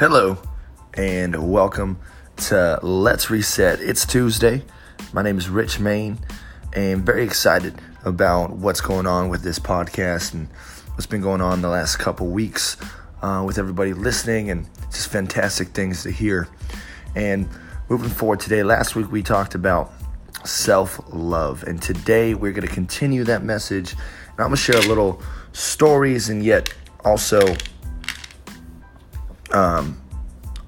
Hello, and welcome to Let's Reset. It's Tuesday. My name is Rich Main, and very excited about what's going on with this podcast and what's been going on the last couple weeks uh, with everybody listening, and just fantastic things to hear. And moving forward today, last week we talked about self love, and today we're going to continue that message. And I'm going to share a little stories and yet also um,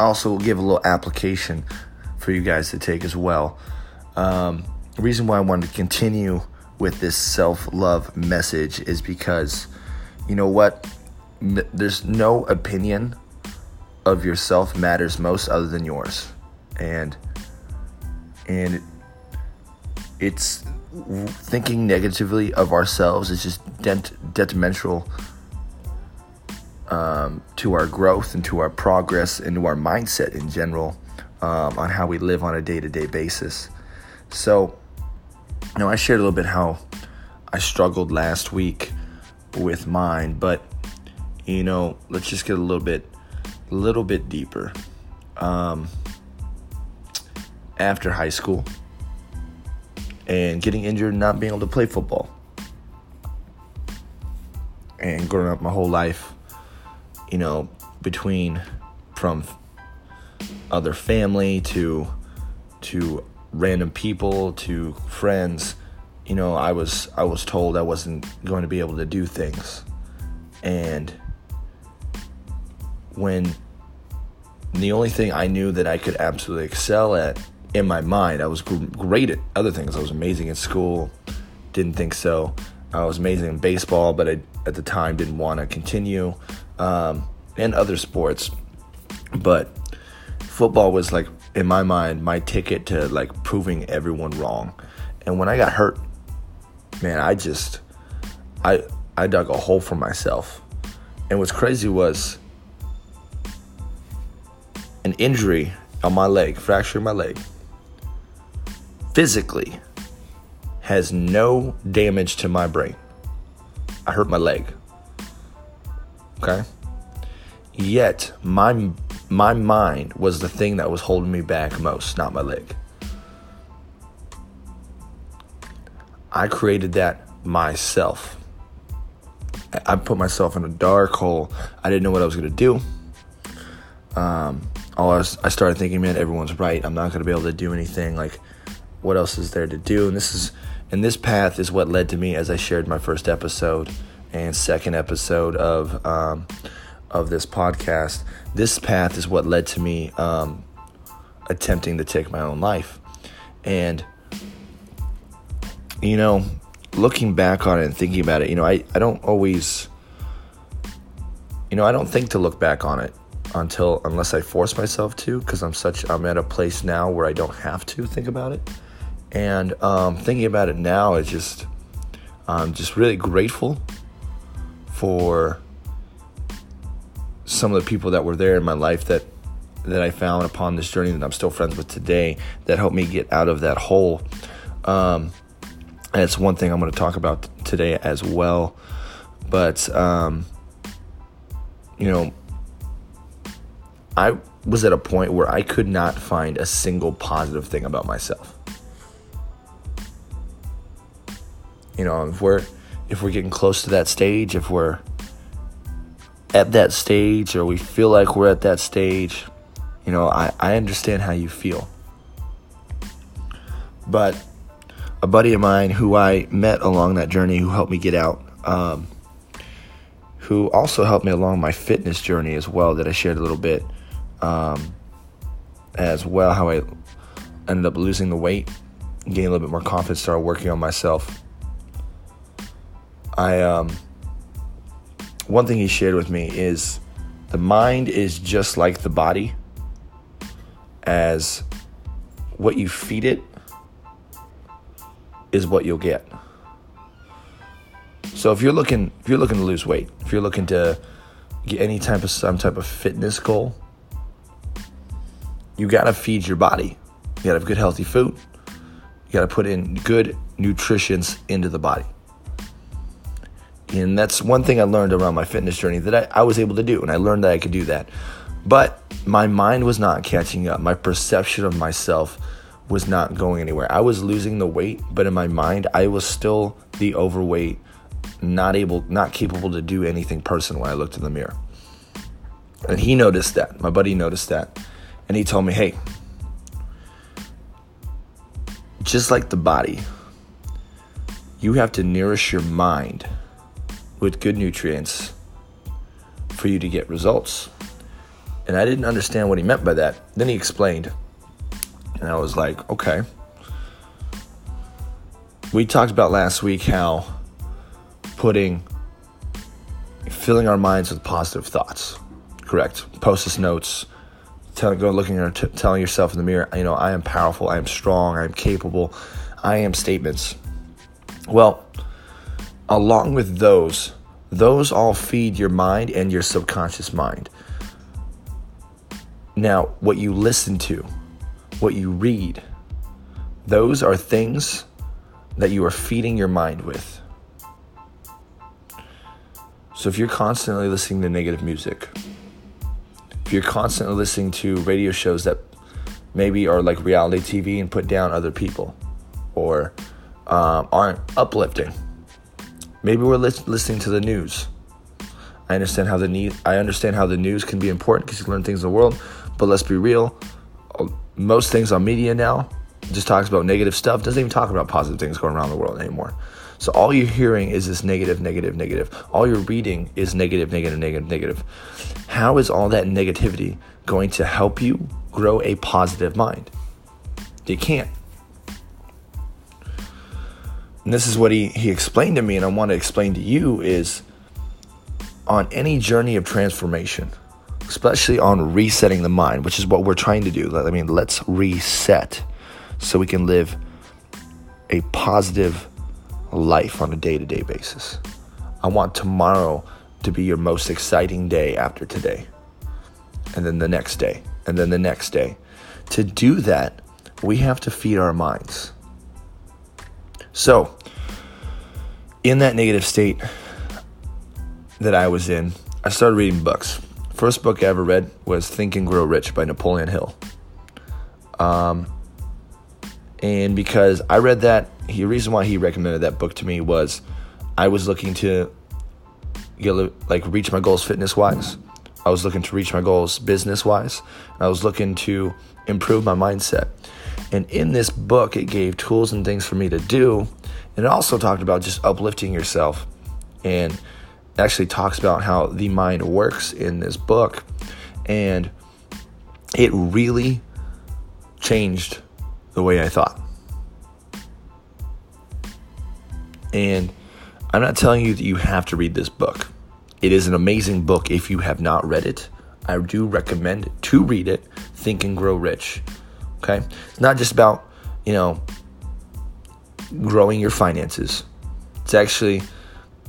also give a little application for you guys to take as well. Um, the reason why I wanted to continue with this self love message is because you know what? There's no opinion of yourself matters most other than yours, and and it's thinking negatively of ourselves is just dent, detrimental um, to our growth and to our progress and to our mindset in general um, on how we live on a day to day basis. So, you know, I shared a little bit how I struggled last week with mine, but you know, let's just get a little bit, a little bit deeper. Um, after high school and getting injured and not being able to play football, and growing up my whole life you know, between from other family to to random people to friends, you know, I was I was told I wasn't going to be able to do things. And when the only thing I knew that I could absolutely excel at in my mind, I was great at other things. I was amazing at school, didn't think so. I was amazing in baseball, but I, at the time didn't want to continue um, and other sports. But football was like, in my mind, my ticket to like proving everyone wrong. And when I got hurt, man, I just, I, I dug a hole for myself. And what's crazy was an injury on my leg, fracturing my leg, physically has no damage to my brain. I hurt my leg. Okay? Yet my my mind was the thing that was holding me back most, not my leg. I created that myself. I put myself in a dark hole. I didn't know what I was going to do. Um, all I, was, I started thinking, man, everyone's right. I'm not going to be able to do anything. Like, what else is there to do? And this is, and this path is what led to me as I shared my first episode and second episode of um, of this podcast. This path is what led to me um, attempting to take my own life, and you know, looking back on it and thinking about it, you know, I I don't always, you know, I don't think to look back on it until unless I force myself to because I'm such I'm at a place now where I don't have to think about it and um, thinking about it now is just I'm just really grateful for some of the people that were there in my life that that I found upon this journey that I'm still friends with today that helped me get out of that hole. Um, and it's one thing I'm going to talk about today as well. But um, you know, I was at a point where I could not find a single positive thing about myself. You know, if we're if we're getting close to that stage, if we're at that stage or we feel like we're at that stage, you know, I, I understand how you feel. But a buddy of mine who I met along that journey who helped me get out, um, who also helped me along my fitness journey as well, that I shared a little bit um, as well, how I ended up losing the weight, getting a little bit more confidence, started working on myself. I, um, one thing he shared with me is the mind is just like the body, as what you feed it is what you'll get. So if you're looking if you're looking to lose weight, if you're looking to get any type of some type of fitness goal, you got to feed your body. You got to have good healthy food. You got to put in good nutritions into the body. And that's one thing I learned around my fitness journey that I, I was able to do. And I learned that I could do that. But my mind was not catching up. My perception of myself was not going anywhere. I was losing the weight, but in my mind, I was still the overweight, not able, not capable to do anything personal when I looked in the mirror. And he noticed that. My buddy noticed that. And he told me, hey, just like the body, you have to nourish your mind with good nutrients for you to get results. And I didn't understand what he meant by that. Then he explained. And I was like, okay. We talked about last week how putting, filling our minds with positive thoughts, correct? Post it notes, tell, go looking at t- telling yourself in the mirror, you know, I am powerful, I am strong, I am capable, I am statements. Well, along with those, those all feed your mind and your subconscious mind. Now, what you listen to, what you read, those are things that you are feeding your mind with. So if you're constantly listening to negative music, if you're constantly listening to radio shows that maybe are like reality TV and put down other people or um, aren't uplifting, maybe we're li- listening to the news. I understand how the. I understand how the news can be important because you learn things in the world. But let's be real. Uh, most things on media now just talks about negative stuff. Doesn't even talk about positive things going around the world anymore. So all you're hearing is this negative, negative, negative. All you're reading is negative, negative, negative, negative. How is all that negativity going to help you grow a positive mind? It can't. And this is what he, he explained to me, and I want to explain to you is on any journey of transformation, especially on resetting the mind, which is what we're trying to do. I mean, let's reset so we can live a positive life on a day to day basis. I want tomorrow to be your most exciting day after today, and then the next day, and then the next day. To do that, we have to feed our minds. So, in that negative state that I was in, I started reading books. First book I ever read was Think and Grow Rich by Napoleon Hill. Um, and because I read that, the reason why he recommended that book to me was I was looking to get like reach my goals fitness wise. I was looking to reach my goals business wise. I was looking to improve my mindset. And in this book, it gave tools and things for me to do. And it also talked about just uplifting yourself. And actually talks about how the mind works in this book. And it really changed the way I thought. And I'm not telling you that you have to read this book. It is an amazing book if you have not read it. I do recommend to read it, Think and Grow Rich. Okay? It's not just about, you know, growing your finances. It's actually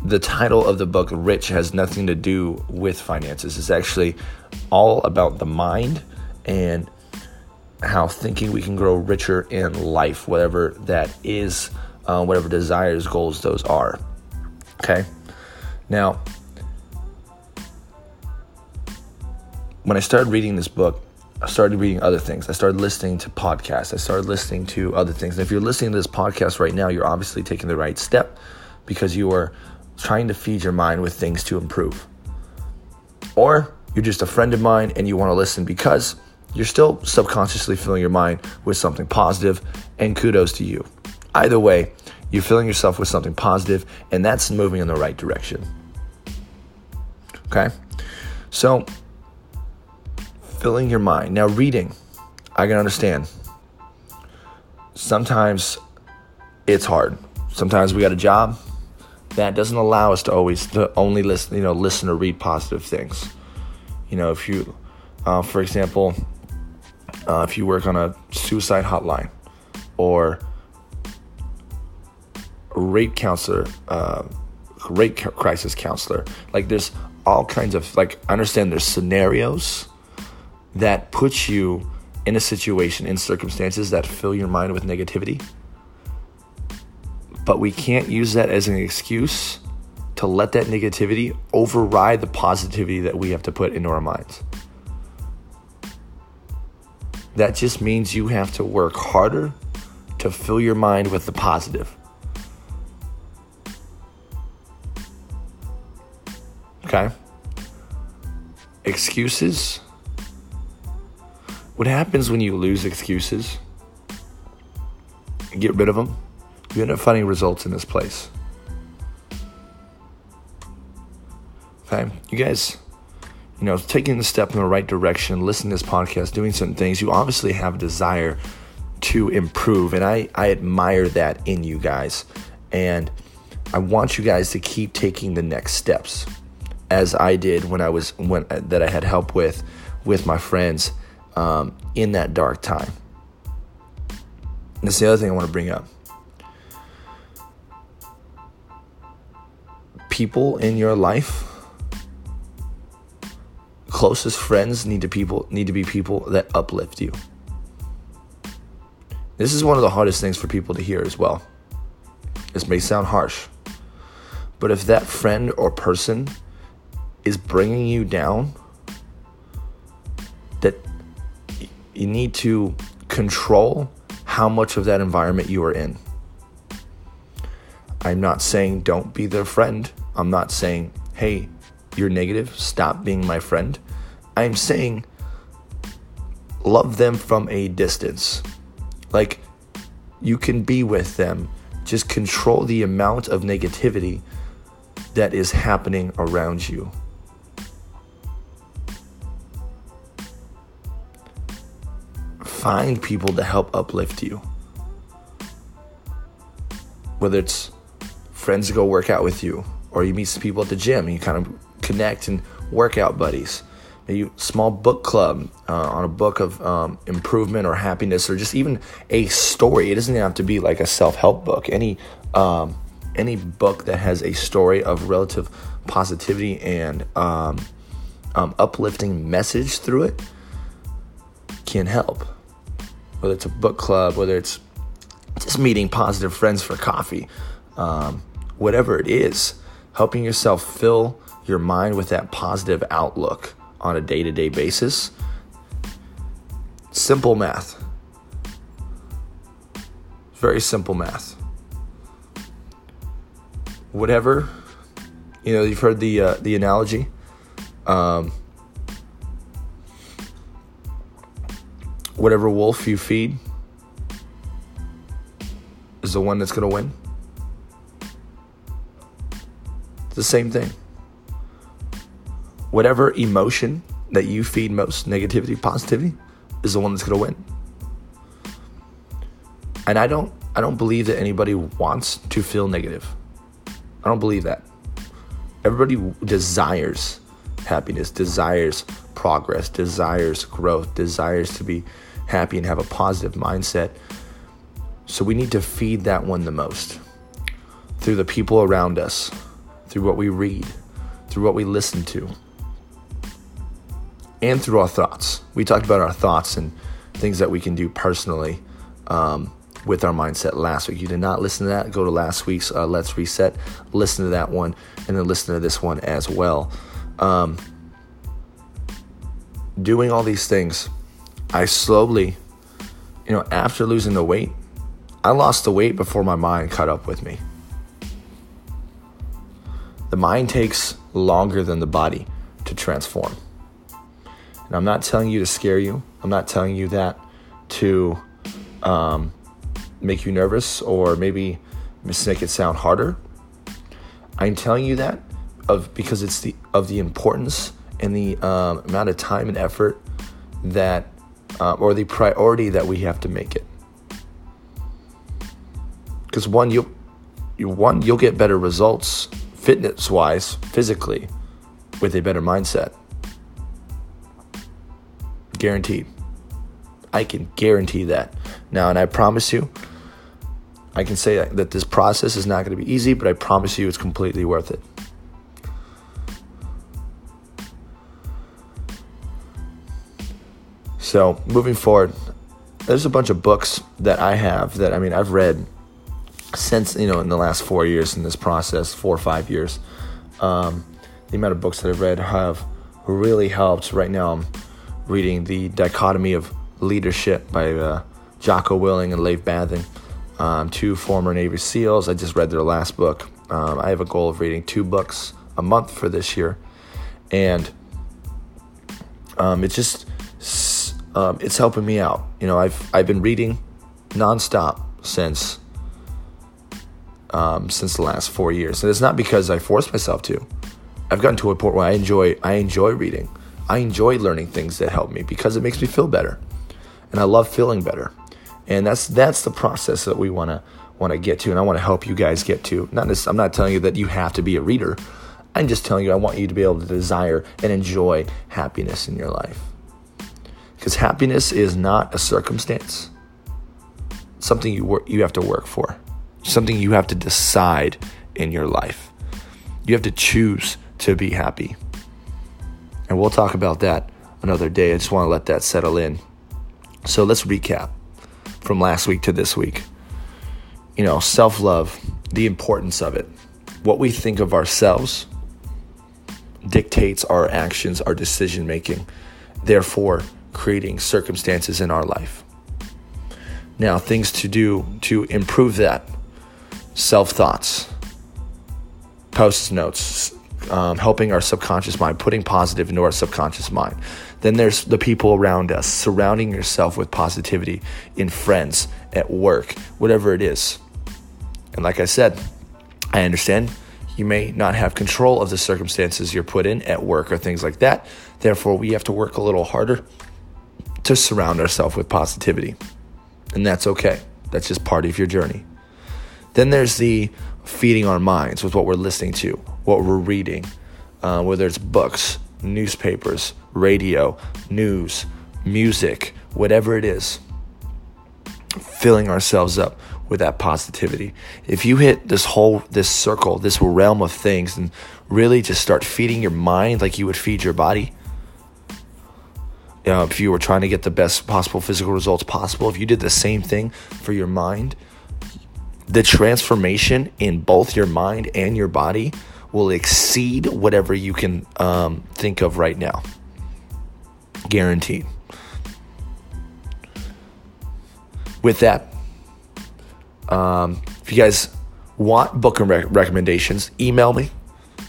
the title of the book, Rich, has nothing to do with finances. It's actually all about the mind and how thinking we can grow richer in life, whatever that is, uh, whatever desires, goals those are. Okay? Now, when I started reading this book, I started reading other things. I started listening to podcasts. I started listening to other things. And if you're listening to this podcast right now, you're obviously taking the right step because you are trying to feed your mind with things to improve. Or you're just a friend of mine and you want to listen because you're still subconsciously filling your mind with something positive, and kudos to you. Either way, you're filling yourself with something positive, and that's moving in the right direction. Okay? So, filling your mind. Now, reading, I can understand. Sometimes it's hard. Sometimes we got a job that doesn't allow us to always to only listen, you know, listen or read positive things. You know, if you, uh, for example, uh, if you work on a suicide hotline or rape counselor, uh, rape crisis counselor, like there's all kinds of like I understand there's scenarios that puts you in a situation in circumstances that fill your mind with negativity but we can't use that as an excuse to let that negativity override the positivity that we have to put into our minds That just means you have to work harder to fill your mind with the positive. Okay? Excuses. What happens when you lose excuses? Get rid of them. You end up finding results in this place. Okay? You guys, you know, taking the step in the right direction, listening to this podcast, doing certain things, you obviously have a desire to improve. And I, I admire that in you guys. And I want you guys to keep taking the next steps as I did when I was when that I had help with with my friends um, in that dark time. And that's the other thing I want to bring up. People in your life, closest friends need to people need to be people that uplift you. This is one of the hardest things for people to hear as well. This may sound harsh, but if that friend or person is bringing you down, you need to control how much of that environment you are in. I'm not saying don't be their friend. I'm not saying, hey, you're negative, stop being my friend. I'm saying love them from a distance. Like you can be with them, just control the amount of negativity that is happening around you. Find people to help uplift you. Whether it's friends to go work out with you, or you meet some people at the gym and you kind of connect and workout buddies. Maybe small book club uh, on a book of um, improvement or happiness, or just even a story. It doesn't have to be like a self help book. Any um, any book that has a story of relative positivity and um, um uplifting message through it can help whether it's a book club, whether it's just meeting positive friends for coffee, um, whatever it is, helping yourself fill your mind with that positive outlook on a day to day basis. Simple math. Very simple math. Whatever, you know, you've heard the uh, the analogy. Um, whatever wolf you feed is the one that's going to win. It's the same thing. Whatever emotion that you feed most negativity, positivity, is the one that's going to win. And I don't I don't believe that anybody wants to feel negative. I don't believe that. Everybody desires happiness, desires progress, desires growth, desires to be happy and have a positive mindset. So we need to feed that one the most through the people around us, through what we read, through what we listen to, and through our thoughts. We talked about our thoughts and things that we can do personally um, with our mindset last week. You did not listen to that, go to last week's uh, Let's Reset, listen to that one, and then listen to this one as well. Um, doing all these things I slowly, you know, after losing the weight, I lost the weight before my mind caught up with me. The mind takes longer than the body to transform. And I'm not telling you to scare you. I'm not telling you that to um, make you nervous or maybe make it sound harder. I'm telling you that of because it's the of the importance and the um, amount of time and effort that uh, or the priority that we have to make it. Because one, you, you one you'll get better results fitness wise, physically, with a better mindset. Guaranteed. I can guarantee that. Now, and I promise you, I can say that this process is not going to be easy, but I promise you it's completely worth it. So moving forward, there's a bunch of books that I have that I mean I've read since you know in the last four years in this process, four or five years. Um, the amount of books that I've read have really helped. Right now, I'm reading the dichotomy of Leadership by uh, Jocko Willink and Leif Babin, um, two former Navy SEALs. I just read their last book. Um, I have a goal of reading two books a month for this year, and um, it's just um, it's helping me out. You know, I've I've been reading nonstop since um, since the last four years, and it's not because I forced myself to. I've gotten to a point where I enjoy I enjoy reading. I enjoy learning things that help me because it makes me feel better, and I love feeling better, and that's that's the process that we want to want to get to, and I want to help you guys get to. Not this, I'm not telling you that you have to be a reader. I'm just telling you I want you to be able to desire and enjoy happiness in your life. Because happiness is not a circumstance. Something you work you have to work for. Something you have to decide in your life. You have to choose to be happy. And we'll talk about that another day. I just want to let that settle in. So let's recap from last week to this week you know, self love, the importance of it. What we think of ourselves dictates our actions, our decision making, therefore, creating circumstances in our life. Now, things to do to improve that self thoughts, post notes, um, helping our subconscious mind, putting positive into our subconscious mind. Then there's the people around us, surrounding yourself with positivity in friends, at work, whatever it is. And like I said, I understand you may not have control of the circumstances you're put in at work or things like that. Therefore, we have to work a little harder to surround ourselves with positivity. And that's okay. That's just part of your journey. Then there's the feeding our minds with what we're listening to, what we're reading, uh, whether it's books, newspapers, radio, news, music, whatever it is. Filling ourselves up with that positivity. If you hit this whole this circle, this realm of things and really just start feeding your mind like you would feed your body, know, if you were trying to get the best possible physical results possible, if you did the same thing for your mind, the transformation in both your mind and your body will exceed whatever you can um, think of right now. Guaranteed. With that, um, if you guys want book rec- recommendations, email me.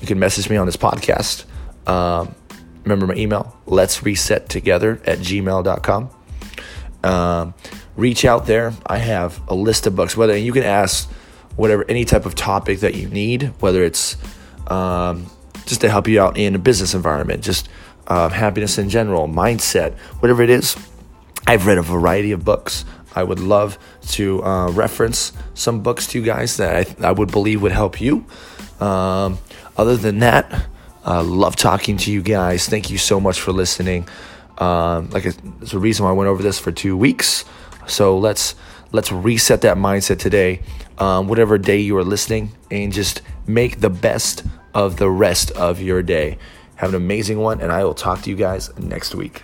You can message me on this podcast. Um, remember my email, let's reset together at gmail.com. Um, reach out there. I have a list of books, whether you can ask whatever, any type of topic that you need, whether it's um, just to help you out in a business environment, just uh, happiness in general, mindset, whatever it is. I've read a variety of books. I would love to uh, reference some books to you guys that I, I would believe would help you. Um, other than that, uh, love talking to you guys. Thank you so much for listening. Um, like there's a reason why I went over this for two weeks. So let's let's reset that mindset today. Um, whatever day you are listening, and just make the best of the rest of your day. Have an amazing one, and I will talk to you guys next week.